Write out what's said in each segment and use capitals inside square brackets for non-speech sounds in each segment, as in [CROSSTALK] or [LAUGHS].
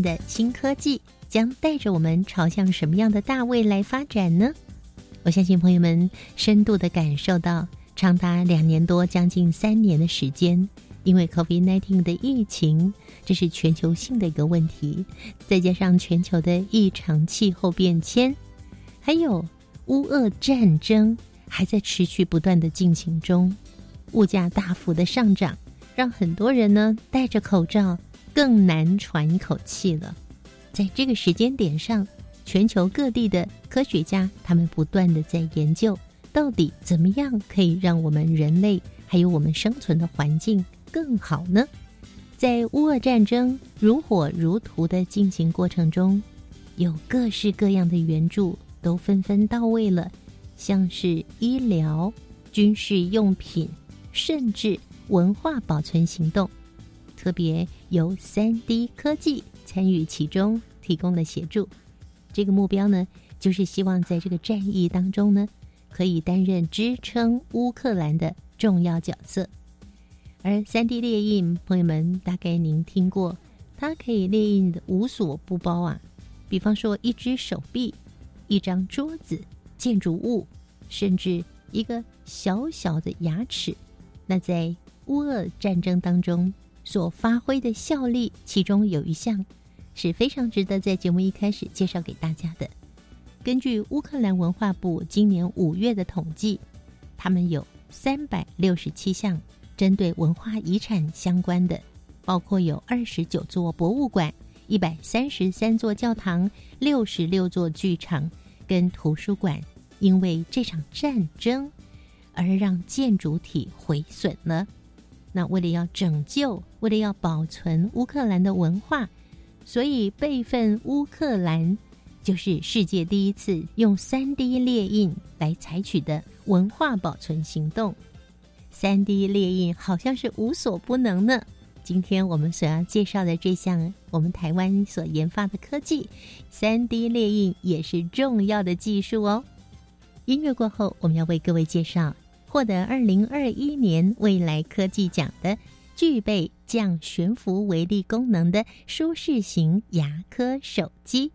的新科技将带着我们朝向什么样的大未来发展呢？我相信朋友们深度的感受到，长达两年多、将近三年的时间，因为 COVID-19 的疫情，这是全球性的一个问题，再加上全球的异常气候变迁，还有乌俄战争还在持续不断的进行中，物价大幅的上涨，让很多人呢戴着口罩更难喘一口气了。在这个时间点上。全球各地的科学家，他们不断的在研究，到底怎么样可以让我们人类还有我们生存的环境更好呢？在乌俄战争如火如荼的进行过程中，有各式各样的援助都纷纷到位了，像是医疗、军事用品，甚至文化保存行动，特别由三 D 科技参与其中，提供了协助。这个目标呢，就是希望在这个战役当中呢，可以担任支撑乌克兰的重要角色。而三 D 列印，朋友们大概您听过，它可以列印的无所不包啊。比方说，一只手臂、一张桌子、建筑物，甚至一个小小的牙齿。那在乌俄战争当中所发挥的效力，其中有一项。是非常值得在节目一开始介绍给大家的。根据乌克兰文化部今年五月的统计，他们有三百六十七项针对文化遗产相关的，包括有二十九座博物馆、一百三十三座教堂、六十六座剧场跟图书馆，因为这场战争而让建筑体毁损了。那为了要拯救，为了要保存乌克兰的文化。所以，备份乌克兰就是世界第一次用三 D 列印来采取的文化保存行动。三 D 列印好像是无所不能呢。今天我们所要介绍的这项我们台湾所研发的科技，三 D 列印也是重要的技术哦。音乐过后，我们要为各位介绍获得二零二一年未来科技奖的。具备降悬浮微粒功能的舒适型牙科手机。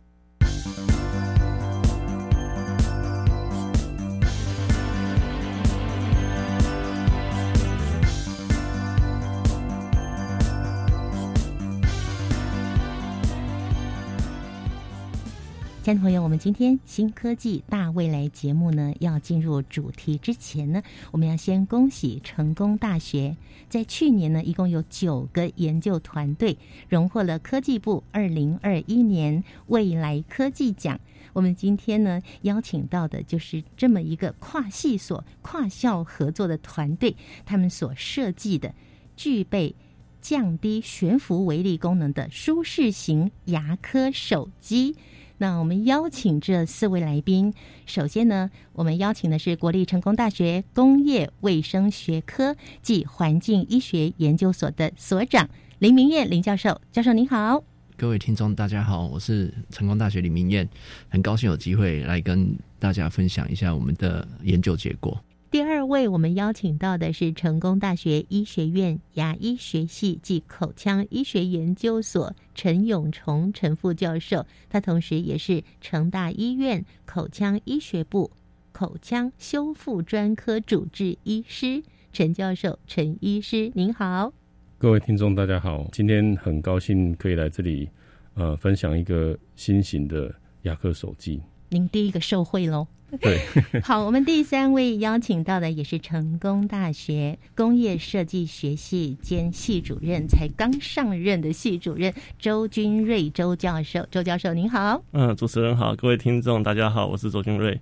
亲爱的朋友，我们今天新科技大未来节目呢，要进入主题之前呢，我们要先恭喜成功大学，在去年呢，一共有九个研究团队荣获了科技部二零二一年未来科技奖。我们今天呢，邀请到的就是这么一个跨系所、跨校合作的团队，他们所设计的具备降低悬浮微粒功能的舒适型牙科手机。那我们邀请这四位来宾，首先呢，我们邀请的是国立成功大学工业卫生学科暨环境医学研究所的所长林明燕林教授。教授您好，各位听众大家好，我是成功大学李明燕，很高兴有机会来跟大家分享一下我们的研究结果。第二位，我们邀请到的是成功大学医学院牙医学系暨口腔医学研究所陈永崇陈副教授，他同时也是成大医院口腔医学部口腔修复专科主治医师陈教授。陈医师，您好，各位听众大家好，今天很高兴可以来这里，呃，分享一个新型的牙科手机。您第一个受惠喽。[LAUGHS] 对，[LAUGHS] 好，我们第三位邀请到的也是成功大学工业设计学系兼系主任，才刚上任的系主任周君瑞周教授。周教授您好，嗯，主持人好，各位听众大家好，我是周君瑞。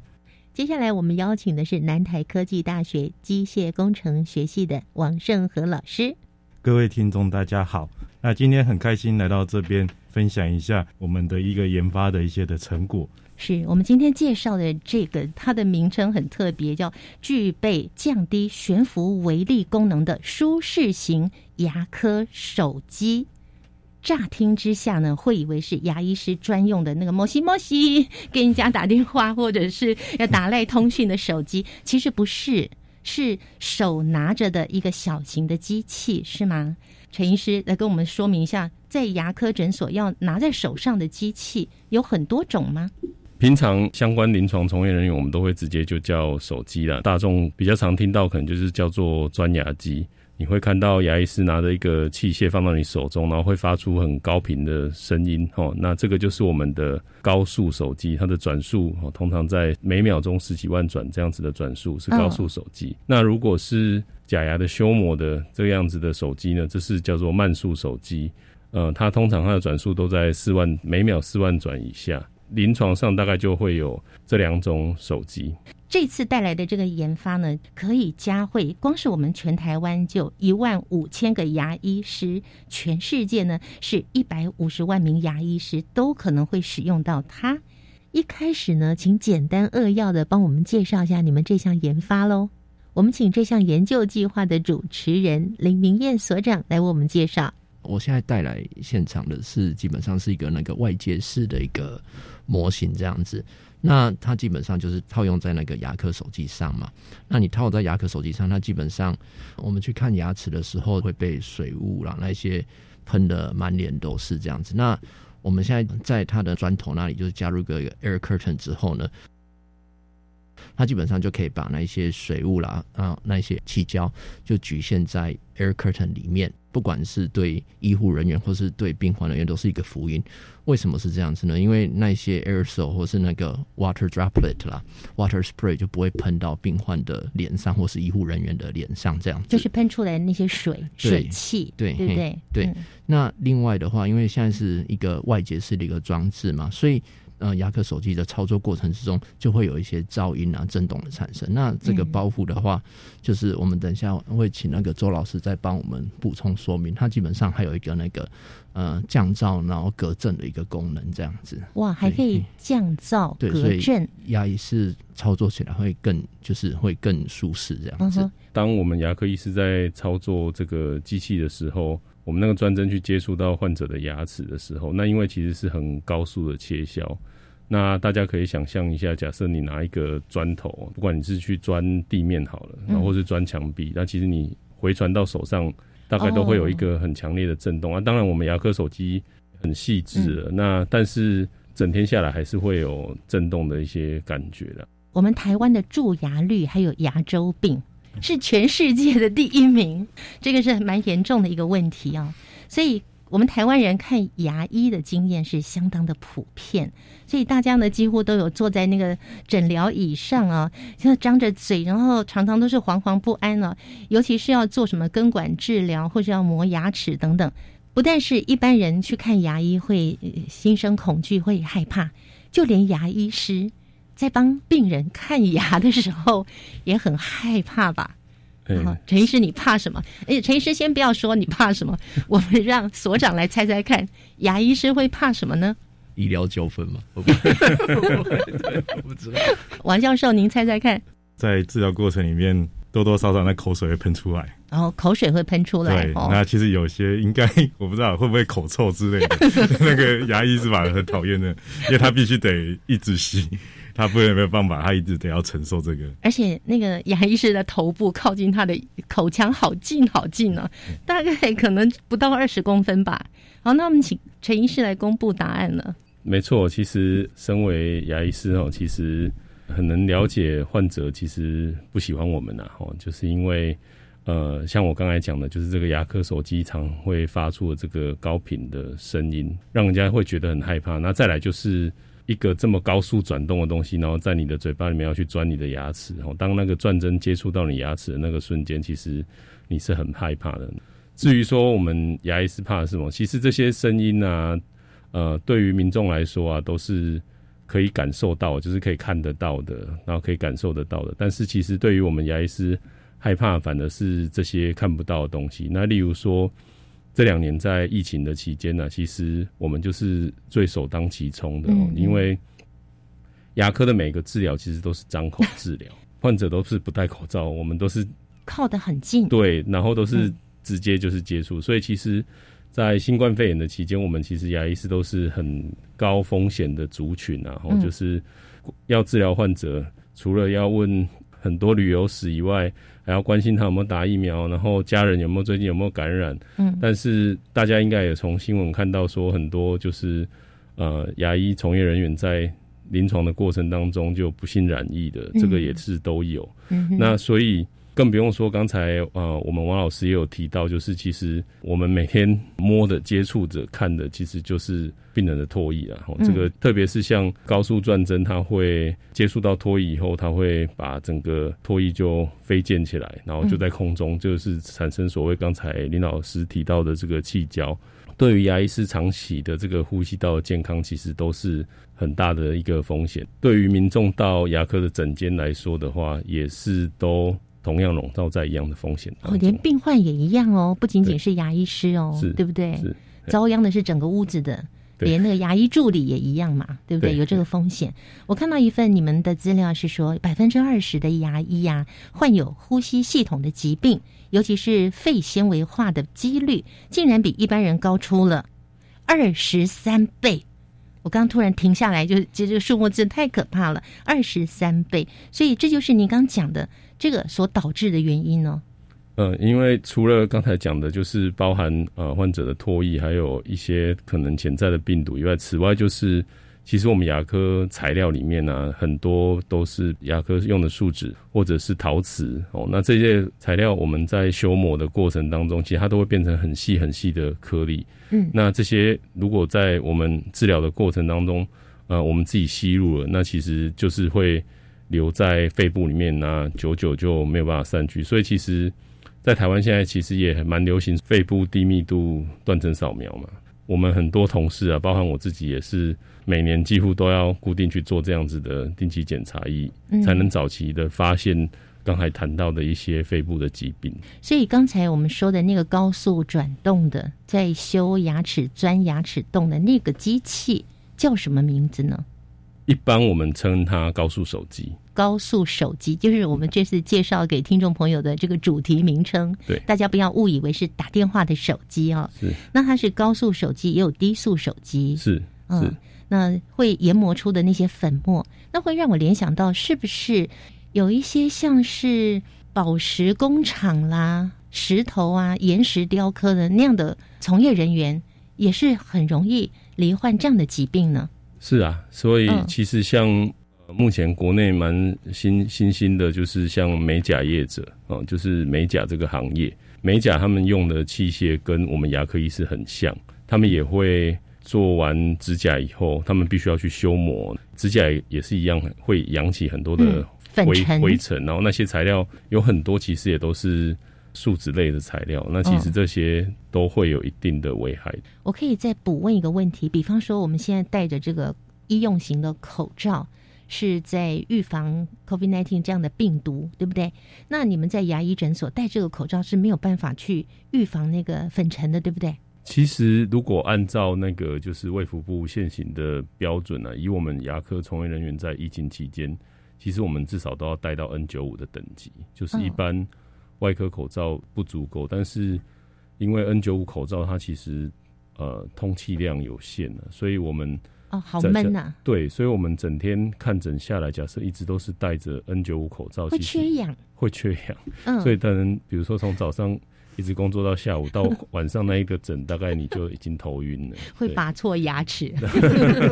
接下来我们邀请的是南台科技大学机械工程学系的王胜和老师。各位听众大家好。那今天很开心来到这边分享一下我们的一个研发的一些的成果。是我们今天介绍的这个，它的名称很特别，叫具备降低悬浮微粒功能的舒适型牙科手机。乍听之下呢，会以为是牙医师专用的那个摩西摩西给人家打电话或者是要打赖通讯的手机，其实不是，是手拿着的一个小型的机器，是吗？陈医师来跟我们说明一下，在牙科诊所要拿在手上的机器有很多种吗？平常相关临床从业人员，我们都会直接就叫手机了。大众比较常听到，可能就是叫做钻牙机。你会看到牙医师拿着一个器械放到你手中，然后会发出很高频的声音，哦，那这个就是我们的高速手机，它的转速哦，通常在每秒钟十几万转这样子的转速是高速手机。那如果是假牙的修磨的这个样子的手机呢，这是叫做慢速手机，呃，它通常它的转速都在四万每秒四万转以下，临床上大概就会有这两种手机。这次带来的这个研发呢，可以加惠，光是我们全台湾就一万五千个牙医师，全世界呢是一百五十万名牙医师都可能会使用到它。一开始呢，请简单扼要的帮我们介绍一下你们这项研发喽。我们请这项研究计划的主持人林明燕所长来为我们介绍。我现在带来现场的是基本上是一个那个外接式的一个模型，这样子。那它基本上就是套用在那个牙科手机上嘛。那你套在牙科手机上，它基本上我们去看牙齿的时候会被水雾啦那些喷的满脸都是这样子。那我们现在在它的砖头那里就是加入个 air curtain 之后呢，它基本上就可以把那些水雾啦啊那些气胶就局限在 air curtain 里面。不管是对医护人员或是对病患人员，都是一个福音。为什么是这样子呢？因为那些 aerosol 或是那个 water droplet 啦，water spray 就不会喷到病患的脸上或是医护人员的脸上，这样子就是喷出来那些水水汽，对对不对？对。那另外的话，因为现在是一个外接式的一个装置嘛，所以。呃，牙科手机的操作过程之中，就会有一些噪音啊、震动的产生。那这个包袱的话，就是我们等一下会请那个周老师再帮我们补充说明。它基本上还有一个那个呃降噪然后隔震的一个功能，这样子。哇，还可以降噪、隔震，牙医是操作起来会更就是会更舒适这样子。当我们牙科医师在操作这个机器的时候。我们那个专针去接触到患者的牙齿的时候，那因为其实是很高速的切削，那大家可以想象一下，假设你拿一个砖头，不管你是去钻地面好了，然后是钻墙壁，那其实你回传到手上，大概都会有一个很强烈的震动啊。当然，我们牙科手机很细致，那但是整天下来还是会有震动的一些感觉的。我们台湾的蛀牙率还有牙周病。是全世界的第一名，这个是蛮严重的一个问题啊。所以，我们台湾人看牙医的经验是相当的普遍，所以大家呢几乎都有坐在那个诊疗椅上啊，就张着嘴，然后常常都是惶惶不安啊。尤其是要做什么根管治疗，或者要磨牙齿等等，不但是一般人去看牙医会心生恐惧、会害怕，就连牙医师。在帮病人看牙的时候，也很害怕吧？好，陈医师，你怕什么？哎，陈医师，先不要说你怕什么，[LAUGHS] 我们让所长来猜猜看，牙医师会怕什么呢？医疗纠纷吗？[LAUGHS] 我不知道。王教授，您猜猜看，在治疗过程里面，多多少少那口水会喷出来，然后口水会喷出来。对，那其实有些应该我不知道会不会口臭之类的。[LAUGHS] 那个牙医是吧？很讨厌的，因为他必须得一直吸。他不会没有办法，他一直得要承受这个。而且那个牙医师的头部靠近他的口腔好近好近呢，大概可能不到二十公分吧。好，那我们请陈医师来公布答案了。没错，其实身为牙医师哦，其实很能了解患者其实不喜欢我们呐，哦，就是因为呃，像我刚才讲的，就是这个牙科手机常会发出的这个高频的声音，让人家会觉得很害怕。那再来就是。一个这么高速转动的东西，然后在你的嘴巴里面要去钻你的牙齿，然后当那个钻针接触到你牙齿的那个瞬间，其实你是很害怕的。至于说我们牙医是怕什么，其实这些声音啊，呃，对于民众来说啊，都是可以感受到，就是可以看得到的，然后可以感受得到的。但是其实对于我们牙医师。害怕反而是这些看不到的东西。那例如说，这两年在疫情的期间呢，其实我们就是最首当其冲的，嗯因为牙科的每个治疗其实都是张口治疗，[LAUGHS] 患者都是不戴口罩，我们都是靠得很近，对，然后都是嗯。直接就是接触，所以其实，在新冠肺炎的期间，我们其实牙医师都是很高风险的族群啊，然后嗯。就是要治疗患者，除了要问很多旅游史以外，还要关心他有没有打疫苗，然后家人有没有最近有没有感染。嗯但是大家应该也从新闻看到说，很多就是呃牙医从业人员在临床的过程当中就不幸染疫的，这个嗯也是都有。嗯那所以更不用说刚才呃，我们王老师也有提到，就是其实我们每天摸的、接触着、看的，其实就是病人的唾液啊。这个特别是像高速转针，它会接触到唾液以后，它会把整个唾液就飞溅起来，然后就在空中，就是产生所谓刚才林老师提到的这个气胶。对于牙医师长期的这个呼吸道的健康，其实都是很大的一个风险。对于民众到牙科的诊间来说的话，也是都同样笼罩在一样的风险哦，连病患也一样哦，不仅仅是牙医师哦，是对不对？是遭殃的是整个屋子的，对连那个牙医助理也一样嘛，对不对？对有这个风险。我看到一份你们的资料是说，百分之二十的牙医呀、患有呼吸系统的疾病，尤其是肺纤维化的几率，竟然比一般人高出了二十三倍。我刚刚突然停下来，就这这个数目字太可怕了，二十三倍。所以这就是您刚讲的这个所导致的原因呢、呃，因为除了刚才讲的，就是包含呃患者的唾液，还有一些可能潜在的病毒以外，此外就是其实我们牙科材料里面呢、很多都是牙科用的树脂或者是陶瓷哦。那这些材料我们在修磨的过程当中，其实它都会变成很细很细的颗粒。嗯那这些如果在我们治疗的过程当中，呃，我们自己吸入了，那其实就是会留在肺部里面，那久久就没有办法散去。所以其实，在台湾现在其实也蛮流行肺部低密度断层扫描嘛。我们很多同事啊，包含我自己也是，每年几乎都要固定去做这样子的定期检查，以嗯才能早期的发现刚才谈到的一些肺部的疾病。所以刚才我们说的那个高速转动的，在修牙齿、钻牙齿洞的那个机器叫什么名字呢？一般我们称它高速手机。高速手机，就是我们这次介绍给听众朋友的这个主题名称。对大家不要误以为是打电话的手机哦。是那它是高速手机，也有低速手机。是是嗯，那会研磨出的那些粉末，那会让我联想到是不是有一些像是宝石工厂啦、石头啊、岩石雕刻的那样的从业人员，也是很容易罹患这样的疾病呢？是啊，所以嗯。其实像、呃目前国内蛮新新兴的，就是像美甲业者哦、就是美甲这个行业，美甲他们用的器械跟我们牙科医师很像，他们也会做完指甲以后，他们必须要去修磨，指甲也是一样会扬起很多的灰、尘。灰尘，然后那些材料有很多其实也都是树脂类的材料，那其实嗯这些都会有一定的危害。我可以再补问一个问题，比方说我们现在戴着这个医用型的口罩，是在预防 COVID-19 这样的病毒，对不对？那你们在牙医诊所戴这个口罩是没有办法去预防那个粉尘的，对不对？其实，如果按照那个就是卫福部现行的标准呢、以我们牙科从业人员在疫情期间，其实我们至少都要戴到 N 9 5的等级，就是一般外科口罩不足够，但是因为 N 九五口罩它其实呃通气量有限的、所以我们哦，好闷呐、对，所以我们整天看诊下来，假设一直都是戴着 N 九五口罩，会其实缺氧。会缺氧。嗯，所以当然比如说从早上一直工作到下午，到 [LAUGHS] 晚上那一个诊，大概你就已经头晕了。[LAUGHS] 会拔错牙齿。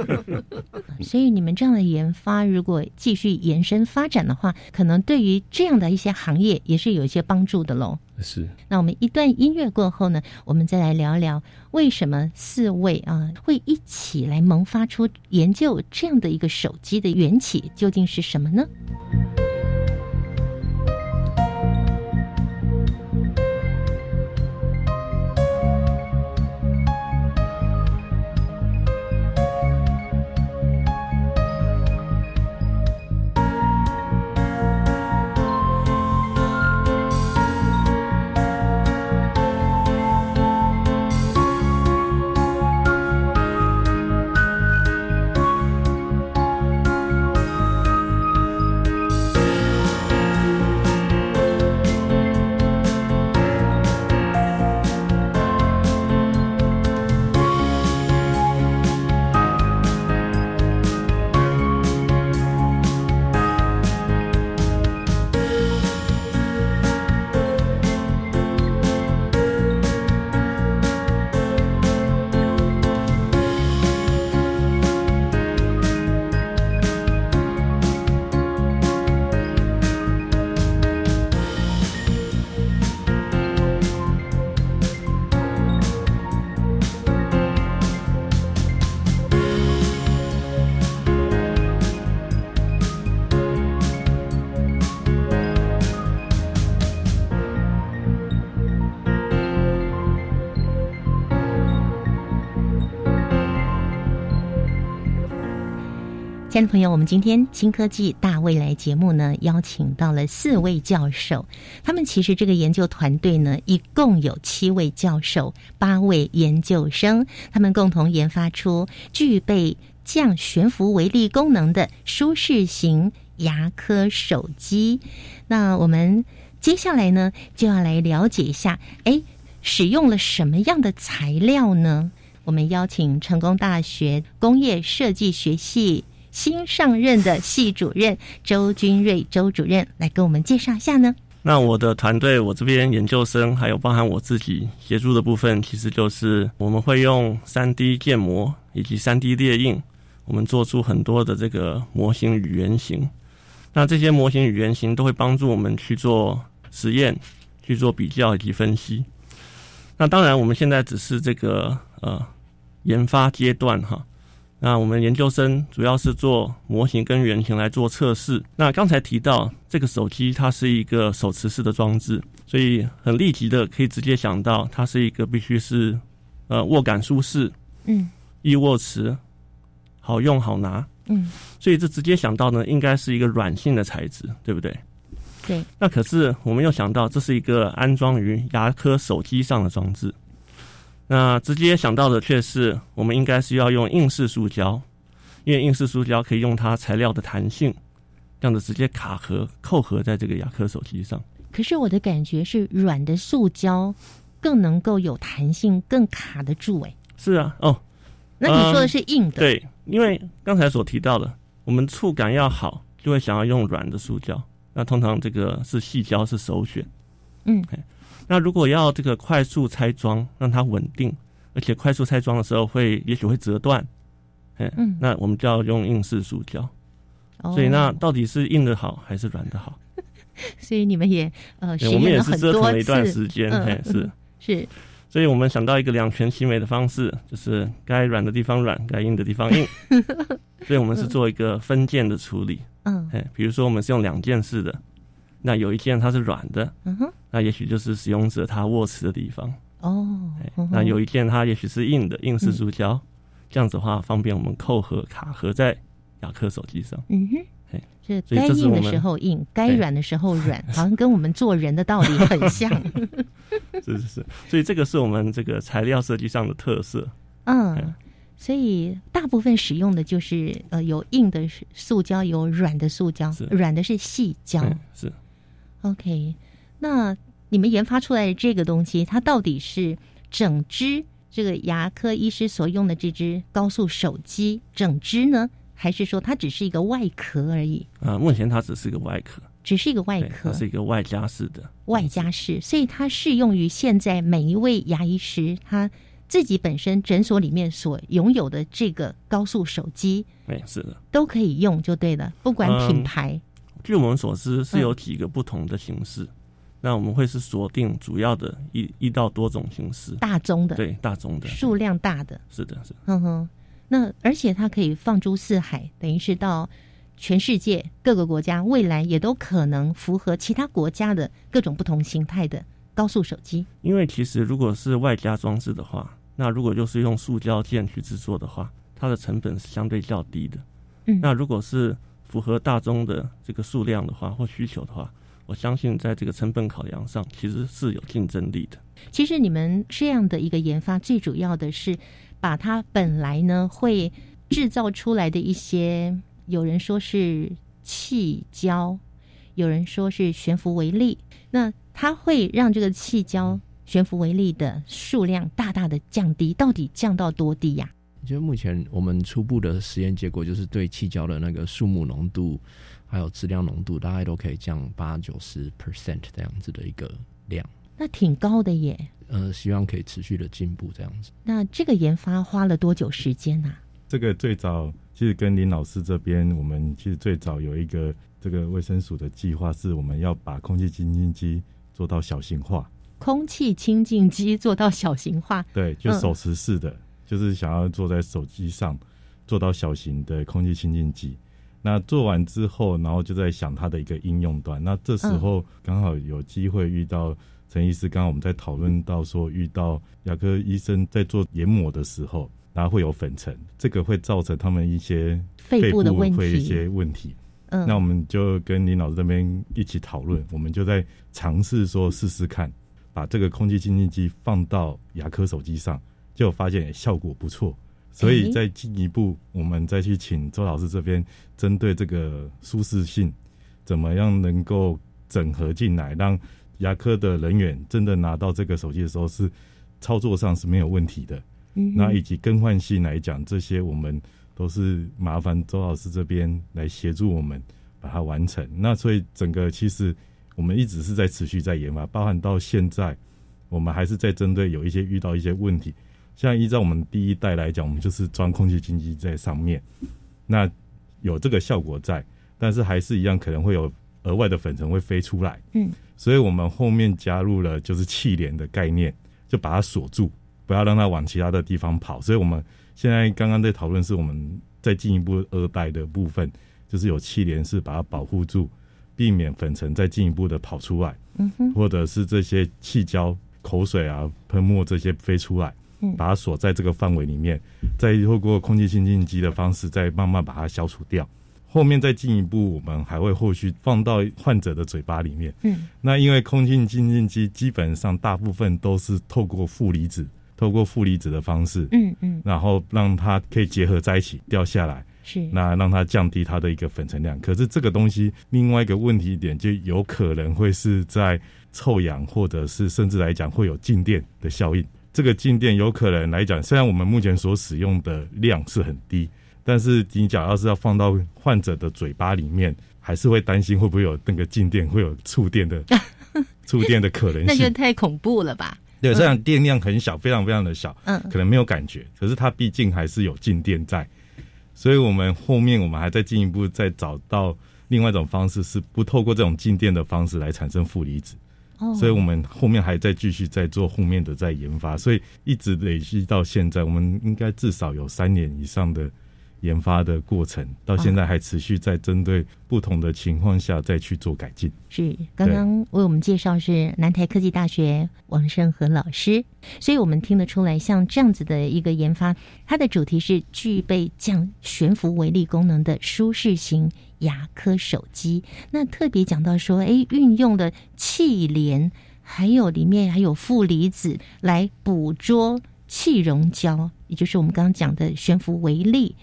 [LAUGHS] 所以你们这样的研发，如果继续延伸发展的话，可能对于这样的一些行业也是有一些帮助的喽。是那我们一段音乐过后呢，我们再来聊聊为什么四位啊会一起来萌发出研究这样的一个手机的缘起究竟是什么呢？亲爱的朋友，我们今天新科技大未来节目呢，邀请到了四位教授。他们其实这个研究团队呢，一共有七位教授、八位研究生，他们共同研发出具备降悬浮微粒功能的舒适型牙科手机。那我们接下来呢，就要来了解一下，哎，使用了什么样的材料呢？我们邀请成功大学工业设计学系。新上任的系主任周君瑞周主任来跟我们介绍一下呢。那我的团队，我这边研究生还有包含我自己协助的部分，其实就是我们会用三 D 建模以及三 D 列印，我们做出很多的这个模型与原型。那这些模型与原型都会帮助我们去做实验、去做比较以及分析。那当然，我们现在只是这个呃研发阶段哈。那我们研究生主要是做模型跟原型来做测试。那刚才提到这个手机，它是一个手持式的装置，所以很立即的可以直接想到，它是一个必须是呃握感舒适，嗯，易握持，好用好拿，嗯，所以这直接想到呢，应该是一个软性的材质，对不对？对。那可是我们又想到，这是一个安装于牙科手机上的装置。那直接想到的却是，我们应该是要用硬式塑胶，因为硬式塑胶可以用它材料的弹性，这样子直接卡合扣合在这个雅克手机上。可是我的感觉是，软的塑胶更能够有弹性，更卡得住。哎，是啊，哦，那你说的是硬的？对，因为刚才所提到的，我们触感要好，就会想要用软的塑胶。那通常这个是细胶是首选。嗯。那如果要这个快速拆装，让它稳定，而且快速拆装的时候会也许会折断，嗯，那我们就要用硬式塑胶。所以那到底是硬的好还是软的好？[LAUGHS] 所以你们也呃，我们也是折腾了一段时间，是 [LAUGHS] 是。所以我们想到一个两全其美的方式，就是该软的地方软，该硬的地方硬。[LAUGHS] 所以我们是做一个分件的处理，嗯，哎，比如说我们是用两件式的。那有一件它是软的，嗯哼，那也许就是使用者他握持的地方哦。那有一件它也许是硬的，硬式塑胶，这样子的话方便我们扣合卡合在雅克手机上。嗯哼，是该硬的时候硬，该软的时候软，[LAUGHS] 好像跟我们做人的道理很像。[LAUGHS] 是是是，所以这个是我们这个材料设计上的特色。嗯。所以大部分使用的就是呃有硬的塑胶，有软的塑胶，软的是细胶。是，OK。那你们研发出来的这个东西，它到底是整只这个牙科医师所用的这只高速手机整只呢，还是说它只是一个外壳而已？啊，目前它只是一个外壳，只是一个外壳，是一个外加式的外加式，所以它适用于现在每一位牙医师他。自己本身诊所里面所拥有的这个高速手机，哎，是的，都可以用就对了，不管品牌。据我们所知，是有几个不同的形式。那我们会是锁定主要的一一到多种形式，大宗的，对，大宗的，数量大的，是的，是。哼哼，那而且它可以放诸四海，等于是到全世界各个国家，未来也都可能符合其他国家的各种不同形态的高速手机。因为其实如果是外加装置的话。那如果就是用塑胶件去制作的话，它的成本是相对较低的。嗯，那如果是符合大宗的这个数量的话或需求的话，我相信在这个成本考量上其实是有竞争力的。其实你们这样的一个研发，最主要的是把它本来呢会制造出来的一些，有人说是气胶，有人说是悬浮微粒，那它会让这个气胶。悬浮微粒的数量大大的降低，到底降到多低呀？就目前我们初步的实验结果，就是对气胶的那个数目浓度，还有质量浓度，大概都可以降八九十 percent 这样子的一个量。那挺高的耶。呃，希望可以持续的进步这样子。那这个研发花了多久时间呢？这个最早其实跟林老师这边，我们其实最早有一个这个卫生署的计划，是我们要把空气清净机做到小型化。空气清净机做到小型化，对，就手持式的，就是想要坐在手机上做到小型的空气清净机。那做完之后，然后就在想它的一个应用端。那这时候刚好有机会遇到陈医师，刚刚我们在讨论到说，遇到牙科医生在做研磨的时候，然后会有粉尘，这个会造成他们一些肺部的问题会一些问题。嗯，那我们就跟林老师这边一起讨论，我们就在尝试说试试看，把这个空气清净机放到牙科手机上，就发现效果不错。所以再进一步，我们再去请周老师这边针对这个舒适性，怎么样能够整合进来，让牙科的人员真的拿到这个手机的时候是操作上是没有问题的。嗯那以及更换性来讲，这些我们都是麻烦周老师这边来协助我们把它完成。那所以整个其实我们一直是在持续在研发，包含到现在，我们还是在针对有一些遇到一些问题。像依照我们第一代来讲，我们就是装空气净机在上面，那有这个效果在，但是还是一样可能会有额外的粉尘会飞出来。嗯，所以我们后面加入了就是气帘的概念，就把它锁住，不要让它往其他的地方跑。所以我们现在刚刚在讨论是我们再进一步二代的部分，就是有气帘是把它保护住，避免粉尘再进一步的跑出来，嗯哼，或者是这些气胶、口水啊、喷墨这些飞出来嗯，把它锁在这个范围里面，再透过空气清净机的方式，再慢慢把它消除掉。后面再进一步，我们还会后续放到患者的嘴巴里面。嗯，那因为空气清净机基本上大部分都是透过负离子，透过负离子的方式，嗯嗯，然后让它可以结合在一起掉下来，是，那让它降低它的一个粉尘量。可是这个东西另外一个问题点就有可能会是在臭氧，或者是甚至来讲会有静电的效应。这个静电有可能来讲，虽然我们目前所使用的量是很低，但是你假要是要放到患者的嘴巴里面，还是会担心会不会有那个静电，会有触电的 [LAUGHS] 触电的可能性那就。太恐怖了吧？对，虽然电量很小，非常非常的小，嗯可能没有感觉，可是它毕竟还是有静电在，所以我们后面我们还在进一步再找到另外一种方式，是不透过这种静电的方式来产生负离子，哦，所以我们后面还在继续在做后面的在研发，所以一直累积到现在，我们应该至少有三年以上的研发的过程，到现在还持续在针对不同的情况下再去做改进。是刚刚为我们介绍是南台科技大学王胜和老师，所以我们听得出来，像这样子的一个研发，它的主题是具备降悬浮微粒功能的舒适型牙科手机。那特别讲到说，哎，运用的气帘，还有里面还有负离子来捕捉气溶胶，也就是我们刚刚讲的悬浮微粒。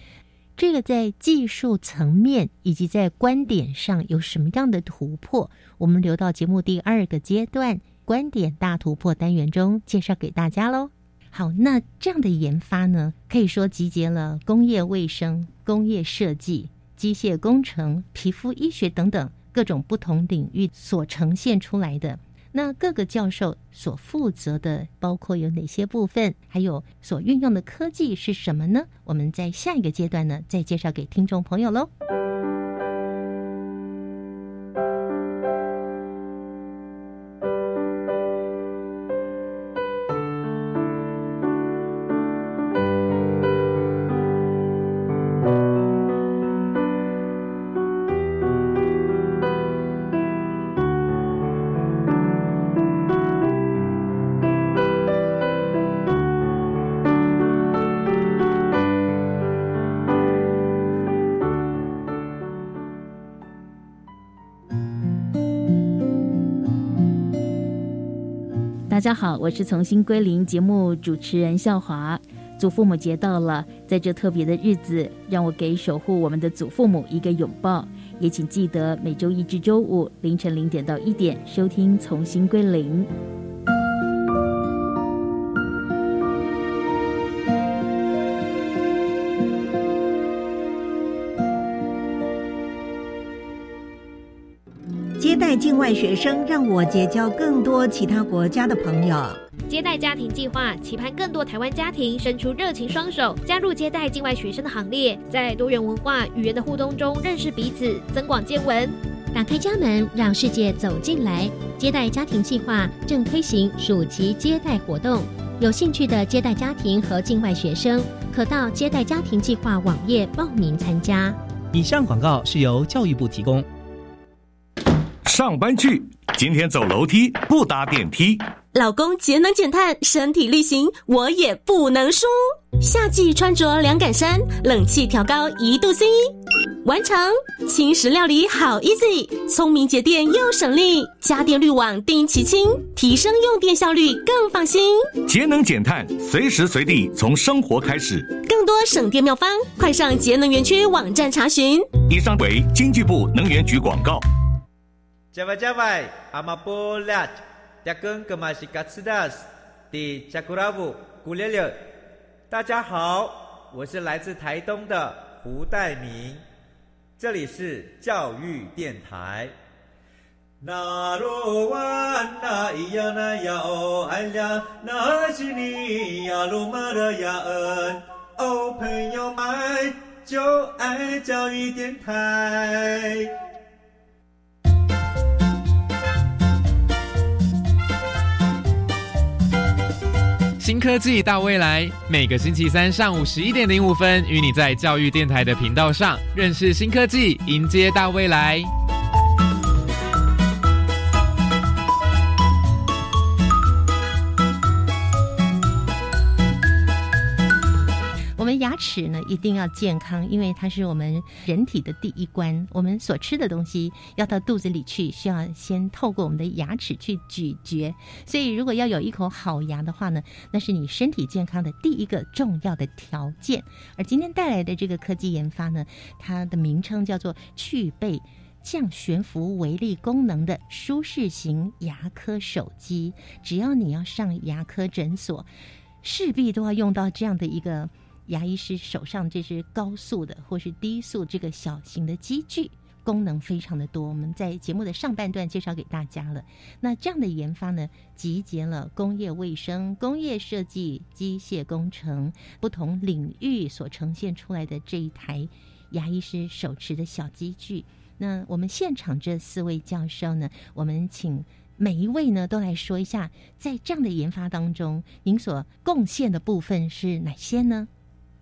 这个在技术层面以及在观点上有什么样的突破？我们留到节目第二个阶段“观点大突破”单元中介绍给大家喽。好，那这样的研发呢，可以说集结了工业卫生、工业设计、机械工程、皮肤医学等等各种不同领域所呈现出来的。那各个教授所负责的包括有哪些部分？还有所运用的科技是什么呢？我们在下一个阶段呢，再介绍给听众朋友喽。大家好，我是从新归零节目主持人笑华。祖父母节到了，在这特别的日子，让我给守护我们的祖父母一个拥抱。也请记得每周一至周五凌晨零点到一点收听《从新归零》。外学生，让我结交更多其他国家的朋友。接待家庭计划期盼更多台湾家庭伸出热情双手，加入接待境外学生的行列，在多元文化语言的互动中认识彼此，增广见闻。打开家门，让世界走进来。接待家庭计划正推行暑期接待活动，有兴趣的接待家庭和境外学生，可到接待家庭计划网页报名参加。以上广告是由教育部提供。上班去，今天走楼梯不搭电梯。老公节能减碳，身体力行，我也不能输。夏季穿着凉感衫，冷气调高一度 C，完成。轻食料理好 easy，聪明节电又省力，家电滤网定期清，提升用电效率更放心。节能减碳，随时随地从生活开始。更多省电妙方，快上节能园区网站查询。以上为经济部能源局广告。加外加外，阿玛波拉，扎根格玛西卡斯达斯，迪加古拉布古列列。大家好，我是来自台东的胡代明，这里是教育电台。那罗哇那咿呀那呀哦哎呀，那是你呀鲁玛的呀恩哦，朋友们就爱教育电台。新科技大未来，每个星期三上午十一点零五分，与你在教育电台的频道上认识新科技，迎接大未来。牙齿呢一定要健康，因为它是我们人体的第一关。我们所吃的东西要到肚子里去，需要先透过我们的牙齿去咀嚼。所以，如果要有一口好牙的话呢，那是你身体健康的第一个重要的条件。而今天带来的这个科技研发呢，它的名称叫做去背降悬浮微粒功能的舒适型牙科手机。只要你要上牙科诊所，势必都要用到这样的一个。牙医师手上这是高速的或是低速这个小型的机具，功能非常的多。我们在节目的上半段介绍给大家了。那这样的研发呢，集结了工业卫生、工业设计、机械工程不同领域所呈现出来的这一台牙医师手持的小机具。那我们现场这四位教授呢，我们请每一位呢都来说一下，在这样的研发当中，您所贡献的部分是哪些呢？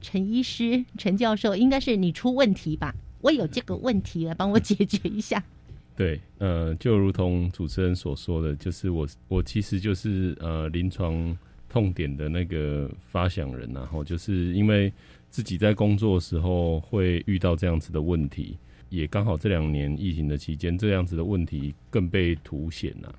陈医师、陈教授，应该是你出问题吧？我有这个问题来帮我解决一下。[LAUGHS] 对，呃，就如同主持人所说的，就是我，我其实就是呃临床痛点的那个发想人，然后就是因为自己在工作的时候会遇到这样子的问题，也刚好这两年疫情的期间，这样子的问题更被凸显了。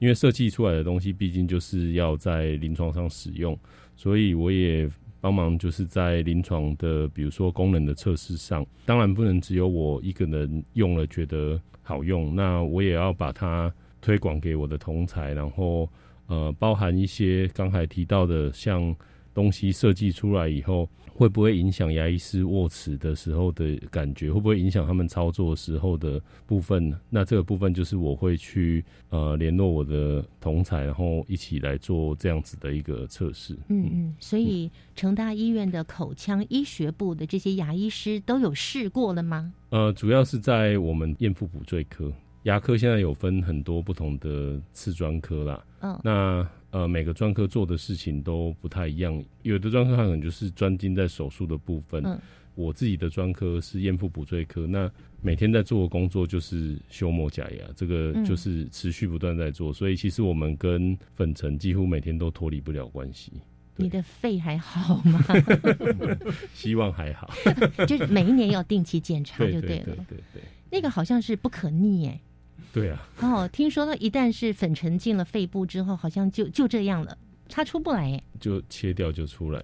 因为设计出来的东西，毕竟就是要在临床上使用，所以我也。帮忙就是在临床的，比如说功能的测试上，当然不能只有我一个人用了觉得好用，那我也要把它推广给我的同才，然后呃，包含一些刚才提到的，像东西设计出来以后。会不会影响牙医师握持的时候的感觉？会不会影响他们操作时候的部分呢？那这个部分就是我会去呃联络我的同才，然后一起来做这样子的一个测试。嗯嗯，所以成大医院的口腔医学部的这些牙医师都有试过了吗？呃，主要是在我们咽腹补缀科。牙科现在有分很多不同的次专科啦，嗯，那呃每个专科做的事情都不太一样，有的专科可能就是专精在手术的部分，嗯，我自己的专科是咽腹补缀科，那每天在做的工作就是修磨假牙，这个就是持续不断在做，所以其实我们跟粉尘几乎每天都脱离不了关系。你的肺还好吗？[LAUGHS] 希望还好，[LAUGHS] 就是每一年要定期检查就对了，对对对，那个好像是不可逆哎。对啊，哦，听说呢，一旦是粉尘进了肺部之后，好像就就这样了，它出不来，就切掉就出来。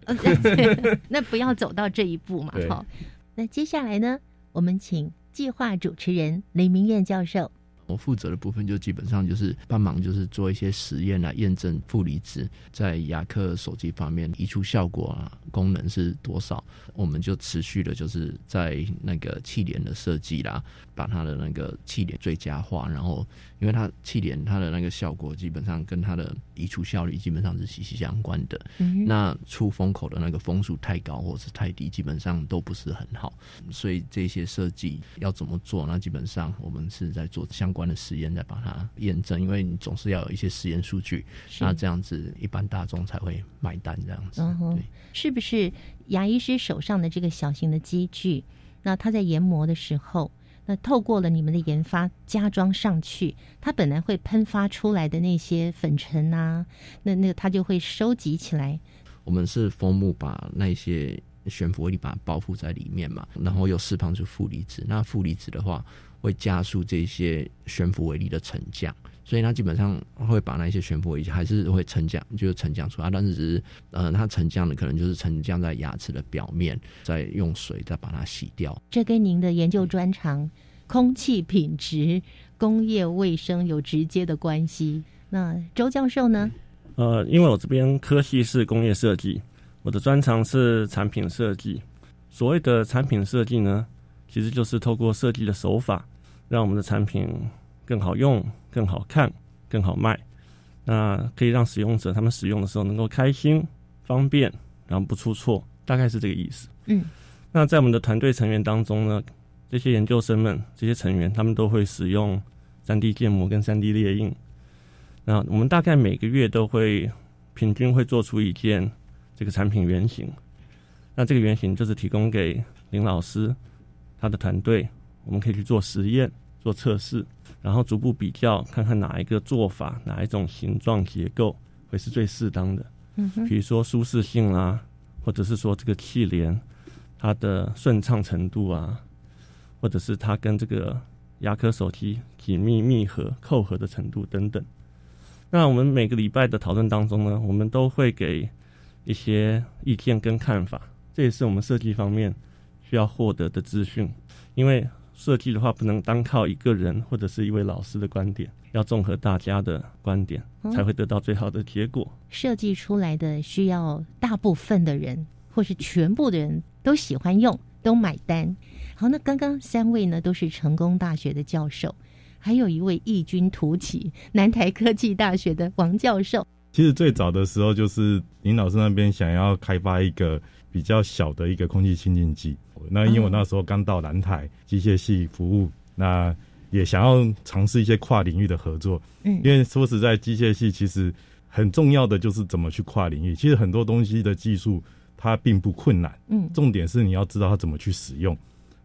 [LAUGHS] 那不要走到这一步嘛，好。那接下来呢，我们请计划主持人雷明燕教授。我负责的部分就基本上就是帮忙，就是做一些实验来验证负离子在牙科手机方面移除效果啊，功能是多少。我们就持续的就是在那个气帘的设计啦，把它的那个气帘最佳化，然后因为它气帘它的那个效果基本上跟它的移除效率基本上是息息相关的。那出风口的那个风速太高或是太低，基本上都不是很好。所以这些设计要怎么做？那基本上我们是在做相关。关的实验再把它验证，因为你总是要有一些实验数据，那这样子一般大众才会买单。这样子，对，是不是牙医师手上的这个小型的机具？那他在研磨的时候，那透过了你们的研发加装上去，它本来会喷发出来的那些粉尘啊，那那个它就会收集起来。我们是枫木把那些悬浮微粒把它包覆在里面嘛，然后又释放出负离子。那负离子的话，会加速这些悬浮微粒的沉降，所以它基本上会把那些悬浮微粒还是会沉降，就是沉降出来，但是只是呃，它沉降的可能就是沉降在牙齿的表面，再用水再把它洗掉。这跟您的研究专长——空气品质、工业卫生有直接的关系。那周教授呢？呃，因为我这边科系是工业设计，我的专长是产品设计。所谓的产品设计呢，其实就是透过设计的手法，让我们的产品更好用、更好看、更好卖。那可以让使用者他们使用的时候能够开心、方便，然后不出错，大概是这个意思。嗯。那在我们的团队成员当中呢，这些研究生们、这些成员，他们都会使用三 D 建模跟三 D 列印。那我们大概每个月都会平均会做出一件这个产品原型。那这个原型就是提供给林老师他的团队，我们可以去做实验、做测试，然后逐步比较，看看哪一个做法、哪一种形状结构会是最适当的。嗯哼比如说舒适性啦，或者是说这个气帘它的顺畅程度啊，或者是它跟这个牙科手机紧密密合、扣合的程度等等。那我们每个礼拜的讨论当中呢，我们都会给一些意见跟看法，这也是我们设计方面需要获得的资讯。因为设计的话，不能单靠一个人或者是一位老师的观点，要综合大家的观点，嗯才会得到最好的结果。设计出来的需要大部分的人，或是全部的人都喜欢用，都买单。好，那刚刚三位呢都是成功大学的教授，还有一位异军突起，南台科技大学的王教授。其实最早的时候，就是林老师那边想要开发一个比较小的一个空气清净机。那因为我那时候刚到南台机械系服务，那也想要尝试一些跨领域的合作。嗯因为说实在，机械系其实很重要的就是怎么去跨领域。其实很多东西的技术它并不困难，嗯重点是你要知道它怎么去使用。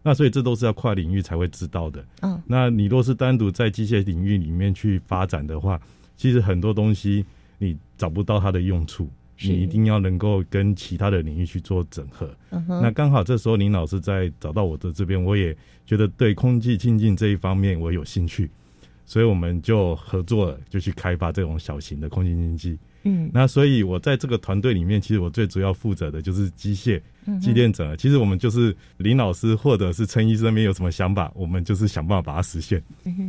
那所以这都是要跨领域才会知道的。嗯那你若是单独在机械领域里面去发展的话，其实很多东西你找不到它的用处，是你一定要能够跟其他的领域去做整合。嗯那刚好这时候林老师在找到我的这边，我也觉得对空气清净这一方面我有兴趣，所以我们就合作了，就去开发这种小型的空气清净机。嗯那所以我在这个团队里面，其实我最主要负责的就是机械嗯机电整合。其实我们就是林老师或者是陈医生那边有什么想法，我们就是想办法把它实现。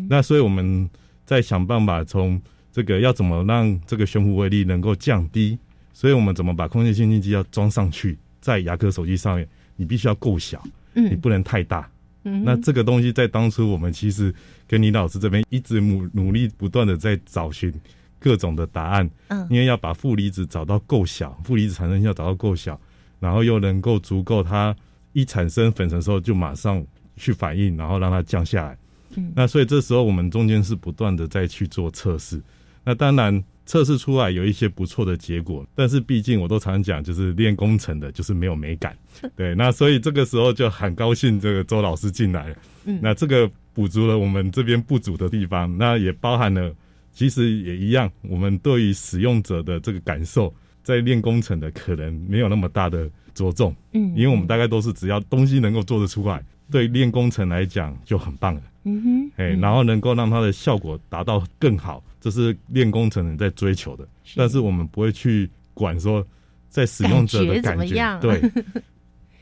那所以我们在想办法从这个要怎么让这个悬浮微粒能够降低，所以我们怎么把空气清净机要装上去，在牙科手机上面，你必须要够小，嗯你不能太大。嗯那这个东西在当初我们其实跟李老师这边一直努努力不断的在找寻各种的答案，嗯因为要把负离子找到够小，负离子产生要找到够小，然后又能够足够它一产生粉尘的时候就马上去反应，然后让它降下来。嗯那所以这时候我们中间是不断的在去做测试。那当然测试出来有一些不错的结果，但是毕竟我都常讲，就是练工程的，就是没有美感。[LAUGHS] 对，那所以这个时候就很高兴，这个周老师进来了。嗯那这个补足了我们这边不足的地方，那也包含了，其实也一样，我们对于使用者的这个感受，在练工程的可能没有那么大的着重。嗯因为我们大概都是只要东西能够做得出来，对练工程来讲就很棒了。嗯哼，哎、然后能够让它的效果达到更好，这是练工程人在追求的。但是我们不会去管说在使用者的感觉。感觉，么样对。[LAUGHS]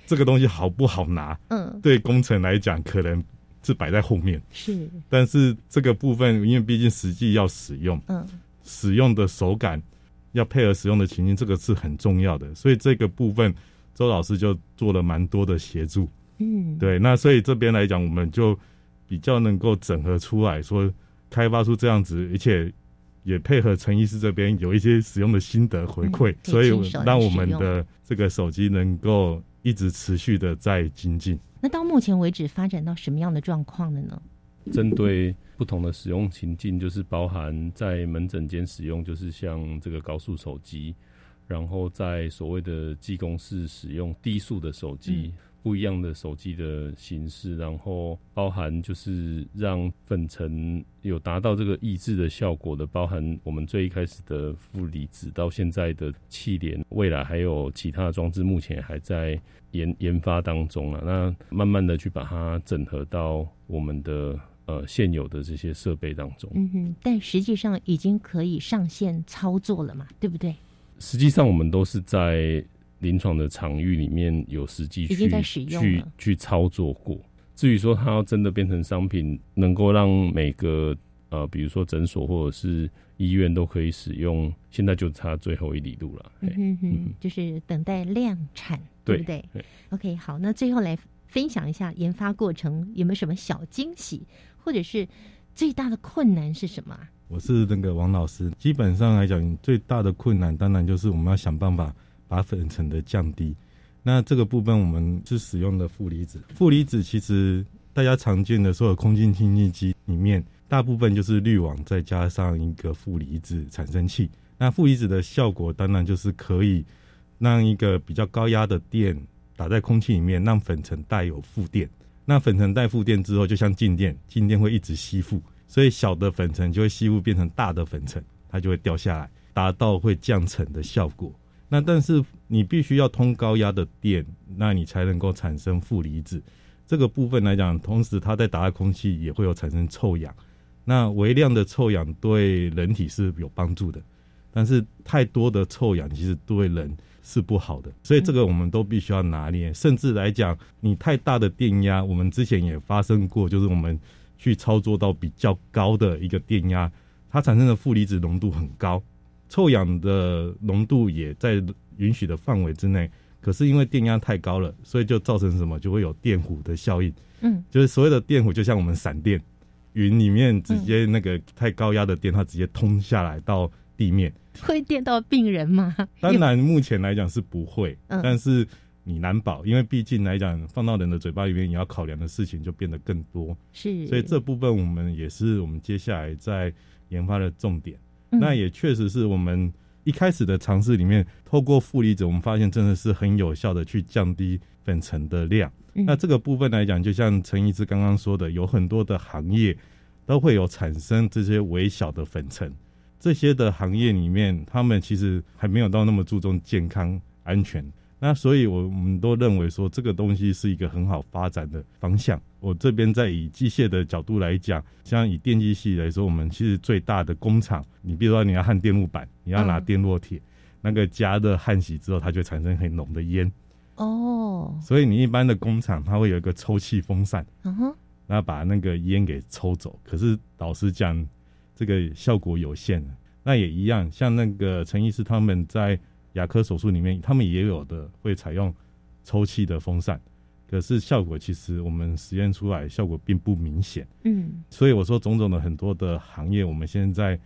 这个东西好不好拿，嗯。对工程来讲可能是摆在后面。是。但是这个部分，因为毕竟实际要使用，嗯。使用的手感要配合使用的情境，这个是很重要的。所以这个部分，周老师就做了蛮多的协助。嗯。对，那所以这边来讲，我们就比较能够整合出来说，开发出这样子，而且也配合陈医师这边有一些使用的心得回馈，嗯以所以让我们的这个手机能够一直持续的在精进。那到目前为止发展到什么样的状况了呢？针对不同的使用情境，就是包含在门诊间使用，就是像这个高速手机，然后在所谓的技工室使用低速的手机，不一样的手机的形式，然后包含就是让粉尘有达到这个抑制的效果的，包含我们最一开始的负离子到现在的气帘，未来还有其他的装置，目前还在研研发当中啊。那慢慢的去把它整合到我们的呃现有的这些设备当中。嗯哼，但实际上已经可以上线操作了嘛，对不对？实际上我们都是在。临床的场域里面有实际去去去操作过。至于说它要真的变成商品，能够让每个呃，比如说诊所或者是医院都可以使用，现在就差最后一里路了。嗯哼，就是等待量产，对不对？OK，好，那最后来分享一下研发过程有没有什么小惊喜，或者是最大的困难是什么？我是那个王老师，基本上来讲，最大的困难当然就是我们要想办法。把粉尘的降低，那这个部分我们是使用的负离子。负离子其实大家常见的所有空气清净机里面，大部分就是滤网再加上一个负离子产生器。那负离子的效果当然就是可以让一个比较高压的电打在空气里面，让粉尘带有负电。那粉尘带负电之后，就像静电，静电会一直吸附，所以小的粉尘就会吸附变成大的粉尘，它就会掉下来，达到会降尘的效果。那但是你必须要通高压的电，那你才能够产生负离子。这个部分来讲，同时它在打开空气也会有产生臭氧。那微量的臭氧对人体是有帮助的，但是太多的臭氧其实对人是不好的。所以这个我们都必须要拿捏。甚至来讲，你太大的电压，我们之前也发生过，就是我们去操作到比较高的一个电压，它产生的负离子浓度很高。臭氧的浓度也在允许的范围之内，可是因为电压太高了，所以就造成什么，就会有电弧的效应。嗯，就是所谓的电弧，就像我们闪电云里面直接那个太高压的电，它直接通下来到地面，会电到病人吗？[LAUGHS] 当然，目前来讲是不会，但是你难保，因为毕竟来讲放到人的嘴巴里面，你要考量的事情就变得更多。是，所以这部分我们也是我们接下来在研发的重点。那也确实是我们一开始的尝试里面，透过负离子，我们发现真的是很有效的去降低粉尘的量。那这个部分来讲，就像陈医师刚刚说的，有很多的行业都会有产生这些微小的粉尘，这些的行业里面，他们其实还没有到那么注重健康安全。那所以，我们都认为说这个东西是一个很好发展的方向。我这边在以机械的角度来讲，像以电机系来说，我们其实最大的工厂，你比如说你要焊电路板，你要拿电烙铁，那个加热焊锡之后，它就产生很浓的烟。哦。所以你一般的工厂，它会有一个抽气风扇，嗯哼，那把那个烟给抽走。可是老实讲，这个效果有限。那也一样，像那个陈医师他们在。牙科手术里面，他们也有的会采用抽气的风扇，可是效果其实我们实验出来效果并不明显。嗯，所以我说种种的很多的行业，我们现在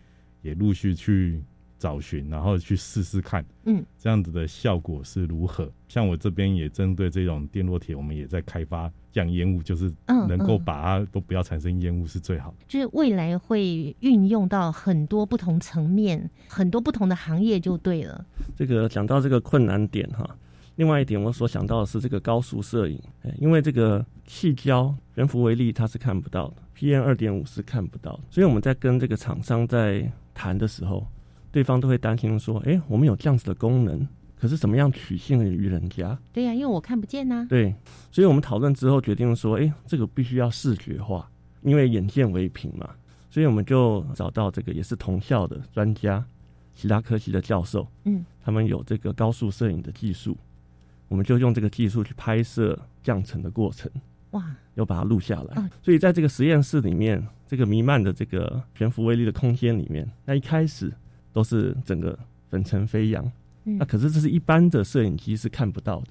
也陆续去。找寻，然后去试试看，嗯，这样子的效果是如何？像我这边也针对这种电烙铁，我们也在开发降烟雾，就是能够把它都不要产生烟雾是最好的。就是未来会运用到很多不同层面、很多不同的行业就对了。这个讲到这个困难点哈，另外一点我所想到的是这个高速摄影，因为这个气胶悬浮微粒它是看不到的，PM 二点五是看不到的，所以我们在跟这个厂商在谈的时候。对方都会担心说：“哎，我们有这样子的功能，可是怎么样取信于人家？”对呀，因为我看不见呐。对，所以我们讨论之后决定说：“哎，这个必须要视觉化，因为眼见为凭嘛。”所以我们就找到这个也是同校的专家，其他科系的教授，嗯，他们有这个高速摄影的技术，我们就用这个技术去拍摄降尘的过程。哇！又把它录下来。所以在这个实验室里面，这个弥漫的这个悬浮微粒的空间里面，那一开始。都是整个粉尘飞扬，那可是这是一般的摄影机是看不到的。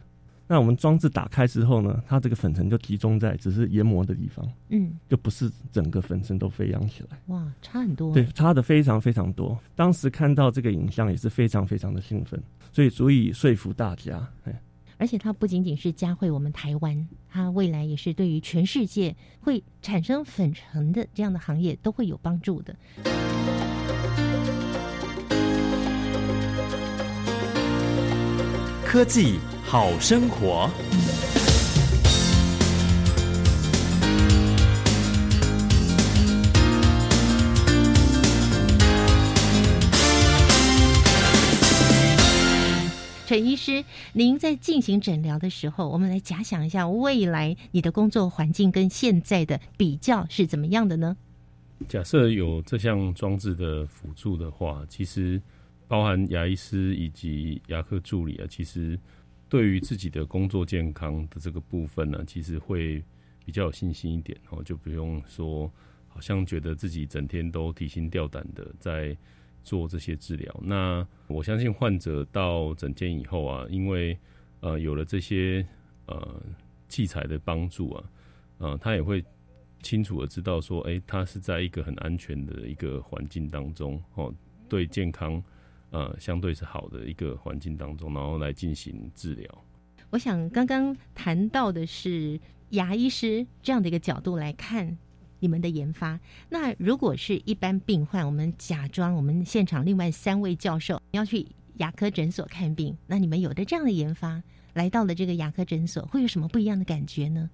那我们装置打开之后呢，它这个粉尘就集中在只是研磨的地方，嗯，就不是整个粉尘都飞扬起来。哇，差很多。对，差的非常非常多。当时看到这个影像也是非常非常的兴奋，所以足以说服大家。哎，而且它不仅仅是加惠我们台湾，它未来也是对于全世界会产生粉尘的这样的行业都会有帮助的。科技好生活。陈医师您在进行诊疗的时候我们来假想一下未来你的工作环境跟现在的比较是怎么样的呢？假设有这项装置的辅助的话其实包含牙医师以及牙科助理啊，其实对于自己的工作健康的这个部分呢，其实会比较有信心一点哦，就不用说好像觉得自己整天都提心吊胆的在做这些治疗。那我相信患者到诊间以后啊，因为呃有了这些呃器材的帮助啊，呃他也会。清楚的知道说，哎，他是在一个很安全的一个环境当中，哦，对健康，呃，相对是好的一个环境当中，然后来进行治疗。我想刚刚谈到的是牙医师这样的一个角度来看你们的研发。那如果是一般病患，我们假装我们现场另外三位教授要去牙科诊所看病，那你们有的这样的研发，来到了这个牙科诊所，会有什么不一样的感觉呢？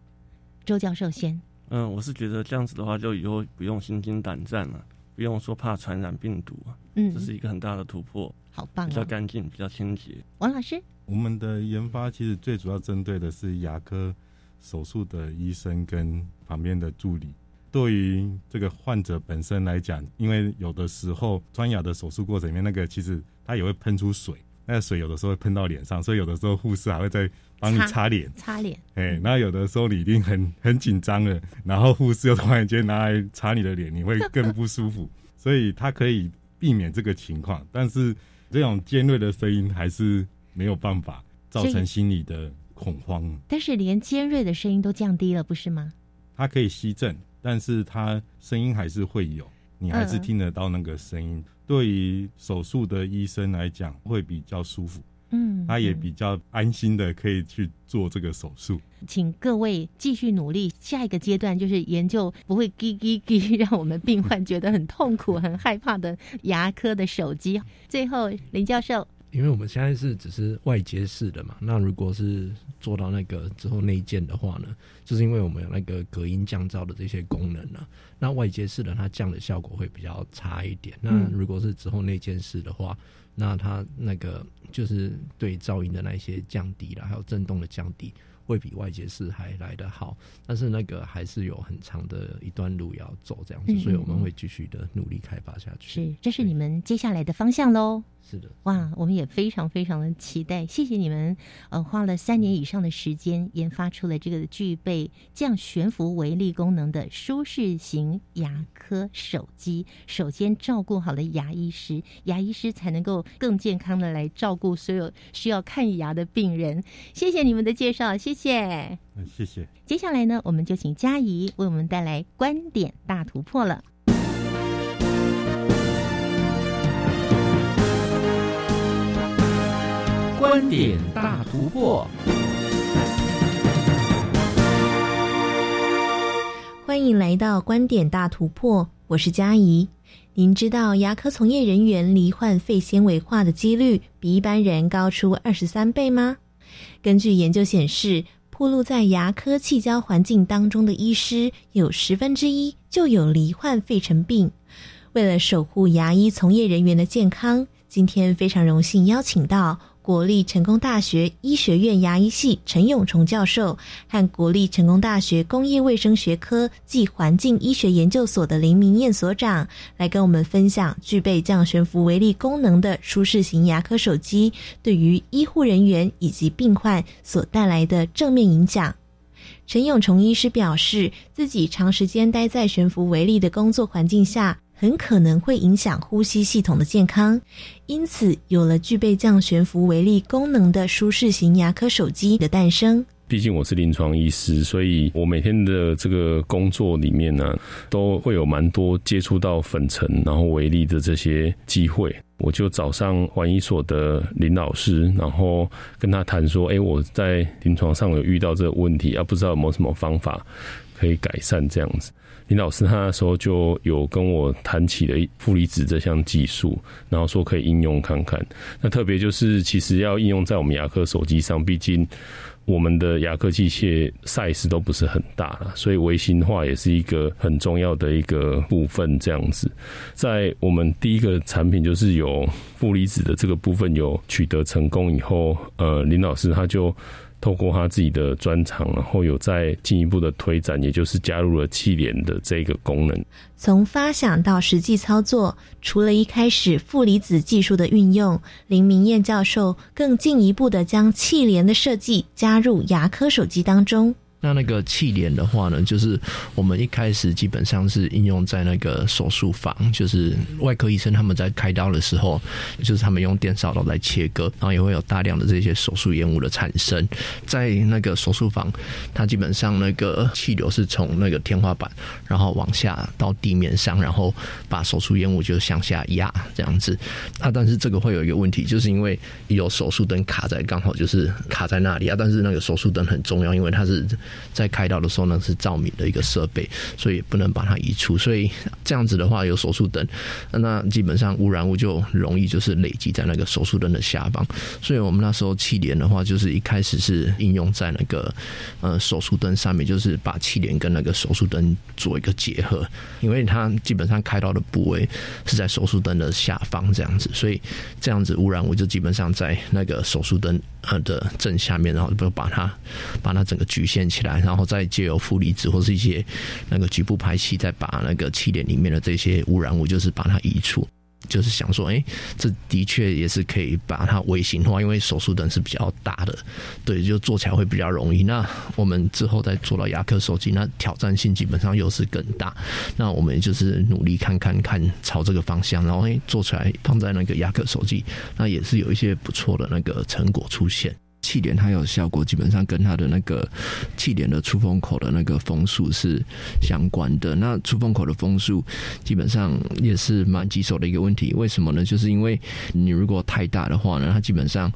周教授先。嗯，我是觉得这样子的话，就以后不用心惊胆战了，不用说怕传染病毒啊。嗯，这是一个很大的突破，好棒，比较干净，比较清洁。王老师，我们的研发其实最主要针对的是牙科手术的医生跟旁边的助理。对于这个患者本身来讲，因为有的时候穿牙的手术过程里面，那个其实它也会喷出水。那个水有的时候会喷到脸上，所以有的时候护士还会在帮你擦脸。擦脸。哎，那有的时候你一定很 [LAUGHS] 很紧张了，然后护士又突然间拿来擦你的脸，你会更不舒服。[LAUGHS] 所以它可以避免这个情况，但是这种尖锐的声音还是没有办法造成心理的恐慌。但是连尖锐的声音都降低了，不是吗？它可以吸震，但是它声音还是会有，你还是听得到那个声音。对于手术的医生来讲，会比较舒服，嗯，他也比较安心的可以去做这个手术。请各位继续努力，下一个阶段就是研究不会叽叽叽让我们病患觉得很痛苦、很害怕的牙科的手机。最后，林教授。因为我们现在是只是外接式的嘛，那如果是做到那个之后内建的话呢，就是因为我们有那个隔音降噪的这些功能呢，那外接式的它降的效果会比较差一点。那如果是之后内建式的话，那它那个就是对噪音的那些降低了，还有震动的降低。会比外界式还来得好，但是那个还是有很长的一段路要走，这样子，所以我们会继续的努力开发下去。是，这是你们接下来的方向喽。是的，哇，我们也非常非常的期待。谢谢你们，呃，花了三年以上的时间研发出了这个具备降悬浮微粒功能的舒适型牙科手机。首先照顾好了牙医师，牙医师才能够更健康的来照顾所有需要看牙的病人。谢谢你们的介绍，谢谢。嗯，谢谢。接下来呢，我们就请佳怡为我们带来观点大突破了。观点大突破，欢迎来到观点大突破，我是嘉怡。您知道牙科从业人员罹患肺纤维化的几率比一般人高出二十三倍吗？根据研究显示，暴露在牙科气胶环境当中的医师有十分之一就有罹患肺尘病。为了守护牙医从业人员的健康，今天非常荣幸邀请到。国立成功大学医学院牙医系陈永崇教授和国立成功大学工业卫生学科暨环境医学研究所的林明燕所长，来跟我们分享具备降悬浮微粒功能的舒适型牙科手机对于医护人员以及病患所带来的正面影响。陈永崇医师表示，自己长时间待在悬浮微粒的工作环境下。很可能会影响呼吸系统的健康，因此有了具备降悬浮微粒功能的舒适型牙科手机的诞生。毕竟我是临床医师，所以我每天的这个工作里面呢，都会有蛮多接触到粉尘然后微粒的这些机会。我就早上环医所的林老师，然后跟他谈说：“哎，我在临床上有遇到这个问题，啊，不知道有没有什么方法可以改善这样子。”林老师他那时候就有跟我谈起了负离子这项技术，然后说可以应用看看。那特别就是其实要应用在我们牙科手机上，毕竟我们的牙科器械 size 都不是很大了，所以微型化也是一个很重要的一个部分。这样子，在我们第一个产品就是有负离子的这个部分有取得成功以后，呃，林老师他就。透过他自己的专长，然后有再进一步的推展，也就是加入了气帘的这个功能。从发想到实际操作，除了一开始负离子技术的运用，林明燕教授更进一步的将气帘的设计加入牙科手机当中。那那个气帘的话呢，就是我们一开始基本上是应用在那个手术房，就是外科医生他们在开刀的时候，就是他们用电扫刀来切割，然后也会有大量的这些手术烟雾的产生。在那个手术房，它基本上那个气流是从那个天花板，然后往下到地面上，然后把手术烟雾就向下压这样子。啊，但是这个会有一个问题，就是因为有手术灯卡在，刚好就是卡在那里啊。但是那个手术灯很重要，因为它是。在开刀的时候呢，是照明的一个设备，所以不能把它移除。所以这样子的话，有手术灯，那基本上污染物就容易就是累积在那个手术灯的下方。所以我们那时候气帘的话，就是一开始是应用在那个呃手术灯上面，就是把气帘跟那个手术灯做一个结合，因为它基本上开刀的部位是在手术灯的下方这样子，所以这样子污染物就基本上在那个手术灯呃的正下面，然后就把它把它整个局限起来，然后再借由负离子或是一些那个局部排气，再把那个气垫里面的这些污染物，就是把它移除。就是想说，哎，这的确也是可以把它微型化，因为手术灯是比较大的，对，就做起来会比较容易。那我们之后再做到牙科手机，那挑战性基本上又是更大。那我们就是努力看看看朝这个方向，然后哎做出来放在那个牙科手机，那也是有一些不错的那个成果出现。气帘它有效果，基本上跟它的那个气帘的出风口的那个风速是相关的。那出风口的风速基本上也是蛮棘手的一个问题。为什么呢？就是因为你如果太大的话呢，它基本上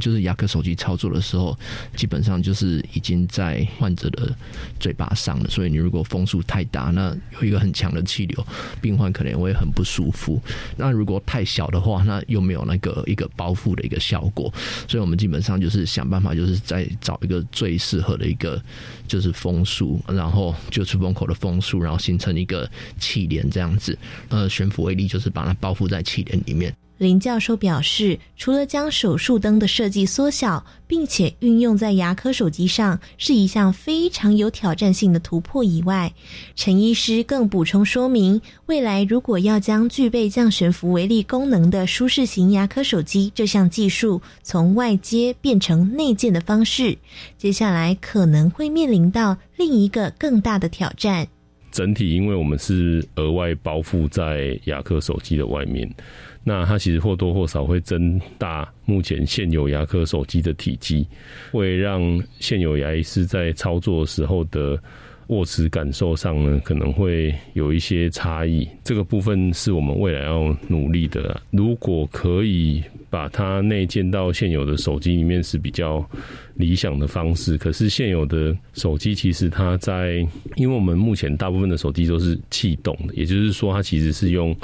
就是牙科手机操作的时候，基本上就是已经在患者的嘴巴上了。所以你如果风速太大，那有一个很强的气流，病患可能会很不舒服。那如果太小的话，那又没有那个一个包覆的一个效果。所以我们基本上就是。想办法，就是再找一个最适合的一个，就是风速，然后就出风口的风速，然后形成一个气帘这样子。呃，悬浮威力就是把它包覆在气帘里面。林教授表示，除了将手术灯的设计缩小，并且运用在牙科手机上是一项非常有挑战性的突破以外，陈医师更补充说明，未来如果要将具备降悬浮微粒功能的舒适型牙科手机这项技术从外接变成内建的方式，接下来可能会面临到另一个更大的挑战。整体，因为我们是额外包覆在牙科手机的外面。那它其实或多或少会增大目前现有牙科手机的体积，会让现有牙医师在操作时候的握持感受上呢，可能会有一些差异。这个部分是我们未来要努力的。如果可以把它内建到现有的手机里面是比较理想的方式。可是现有的手机其实它在，因为我们目前大部分的手机都是气动的，也就是说它其实是用。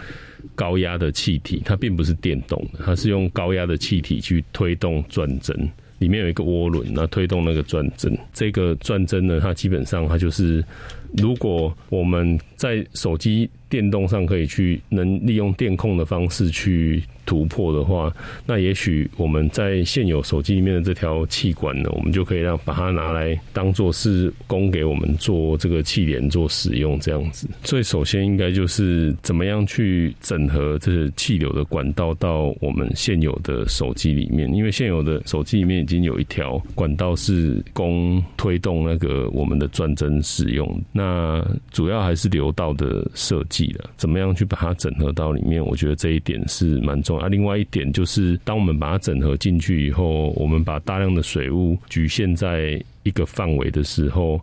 高压的气体，它并不是电动的，它是用高压的气体去推动转针，里面有一个涡轮，那推动那个转针。这个转针呢，它基本上它就是，如果我们在手机。电动上可以去能利用电控的方式去突破的话，那也许我们在现有手机里面的这条气管呢，我们就可以让把它拿来当做是供给我们做这个气帘做使用这样子。所以首先应该就是怎么样去整合这气流的管道到我们现有的手机里面，因为现有的手机里面已经有一条管道是供推动那个我们的转针使用，那主要还是流道的设计了。怎么样去把它整合到里面？我觉得这一点是蛮重。啊另外一点就是，当我们把它整合进去以后，我们把大量的水雾局限在一个范围的时候。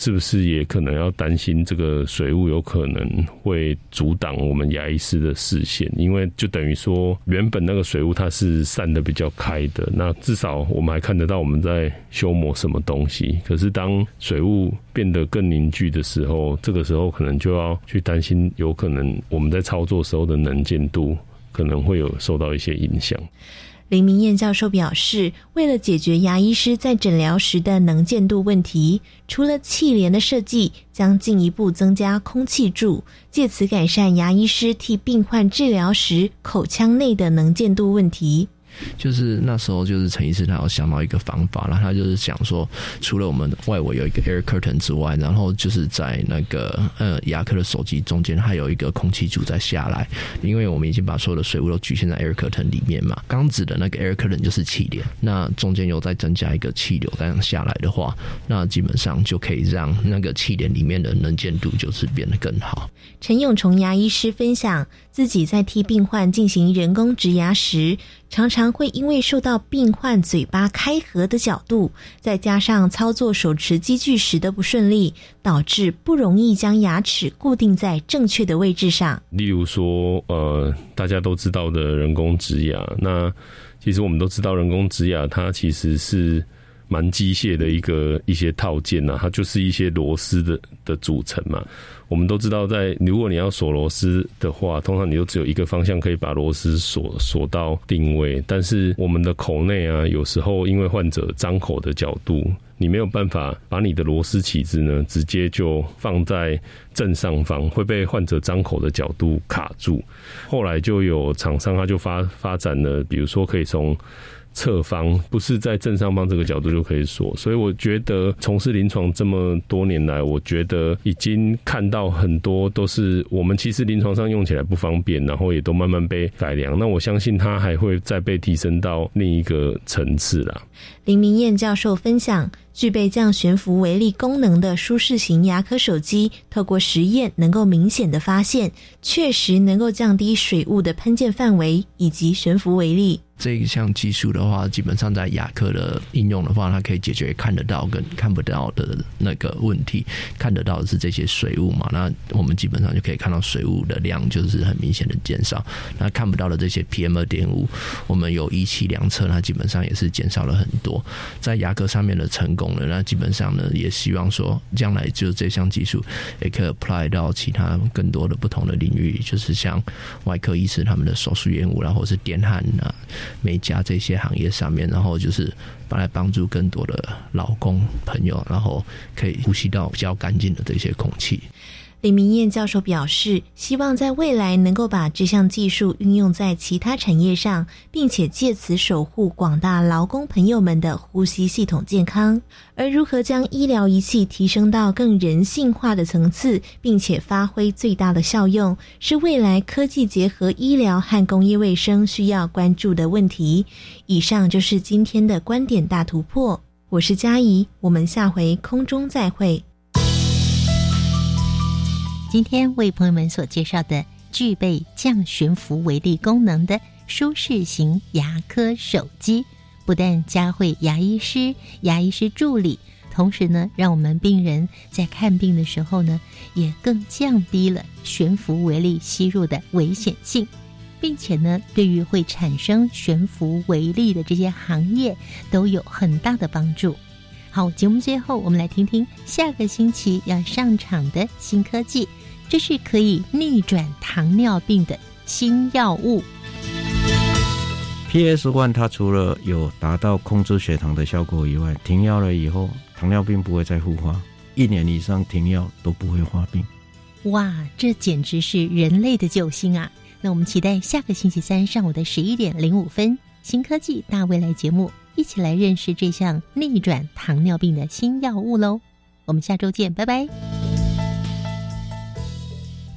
是不是也可能要担心这个水雾有可能会阻挡我们牙医师的视线？因为就等于说，原本那个水雾它是散的比较开的，那至少我们还看得到我们在修磨什么东西。可是当水雾变得更凝聚的时候，这个时候可能就要去担心，有可能我们在操作时候的能见度可能会有受到一些影响。林明燕教授表示，为了解决牙医师在诊疗时的能见度问题，除了气帘的设计，将进一步增加空气柱，借此改善牙医师替病患治疗时口腔内的能见度问题。就是那时候，就是陈医师他有想到一个方法然后，他就是想说，除了我们外围有一个 air curtain 之外，然后就是在那个呃牙科的手机中间还有一个空气柱在下来，因为我们已经把所有的水雾都局限在 air curtain 里面嘛。刚指的那个 air curtain 就是气帘，那中间有再增加一个气流这样下来的话，那基本上就可以让那个气帘里面的能见度就是变得更好。陈永崇牙医师分享，自己在替病患进行人工植牙时，常常会因为受到病患嘴巴开合的角度，再加上操作手持机具时的不顺利，导致不容易将牙齿固定在正确的位置上。例如说，呃，大家都知道的人工植牙，那其实我们都知道，人工植牙它其实是。蛮机械的一个一些套件呐，它就是一些螺丝的的组成嘛。我们都知道，在如果你要锁螺丝的话，通常你就只有一个方向可以把螺丝锁锁到定位。但是我们的口内啊，有时候因为患者张口的角度，你没有办法把你的螺丝起子呢直接就放在正上方，会被患者张口的角度卡住。后来就有厂商他就发发展了，比如说可以从侧方不是在正上方这个角度就可以锁，所以我觉得从事临床这么多年来，我觉得已经看到很多都是我们其实临床上用起来不方便，然后也都慢慢被改良。那我相信它还会再被提升到另一个层次啦。林明燕教授分享。具备降悬浮微粒功能的舒适型牙科手机，透过实验能够明显的发现，确实能够降低水雾的喷溅范围以及悬浮微粒。这一项技术的话，基本上在牙科的应用的话，它可以解决看得到跟看不到的那个问题。看得到的是这些水雾嘛，那我们基本上就可以看到水雾的量就是很明显的减少。那看不到的这些 PM 二点五，我们有仪器量测，它基本上也是减少了很多。在牙科上面的成功了，那基本上呢，也希望说将来就这项技术也可以 apply 到其他更多的不同的领域，就是像外科医师他们的手术烟雾，然后是电焊啊。美甲这些行业上面，然后就是来帮助更多的老公朋友，然后可以呼吸到比较干净的这些空气。李明燕教授表示，希望在未来能够把这项技术运用在其他产业上，并且借此守护广大劳工朋友们的呼吸系统健康。而如何将医疗仪器提升到更人性化的层次，并且发挥最大的效用，是未来科技结合医疗和工业卫生需要关注的问题。以上就是今天的观点大突破，我是嘉怡，我们下回空中再会。今天为朋友们所介绍的具备降悬浮微粒功能的舒适型牙科手机，不但教会牙医师、牙医师助理，同时呢，让我们病人在看病的时候呢，也更降低了悬浮微粒吸入的危险性，并且呢，对于会产生悬浮微粒的这些行业都有很大的帮助。好，节目最后我们来听听下个星期要上场的新科技。这是可以逆转糖尿病的新药物。PS One 它除了有达到控制血糖的效果以外，停药了以后，糖尿病不会再复发，一年以上停药都不会发病。哇，这简直是人类的救星啊！那我们期待下个星期三上午的十一点零五分，新科技大未来节目，一起来认识这项逆转糖尿病的新药物喽。我们下周见，拜拜。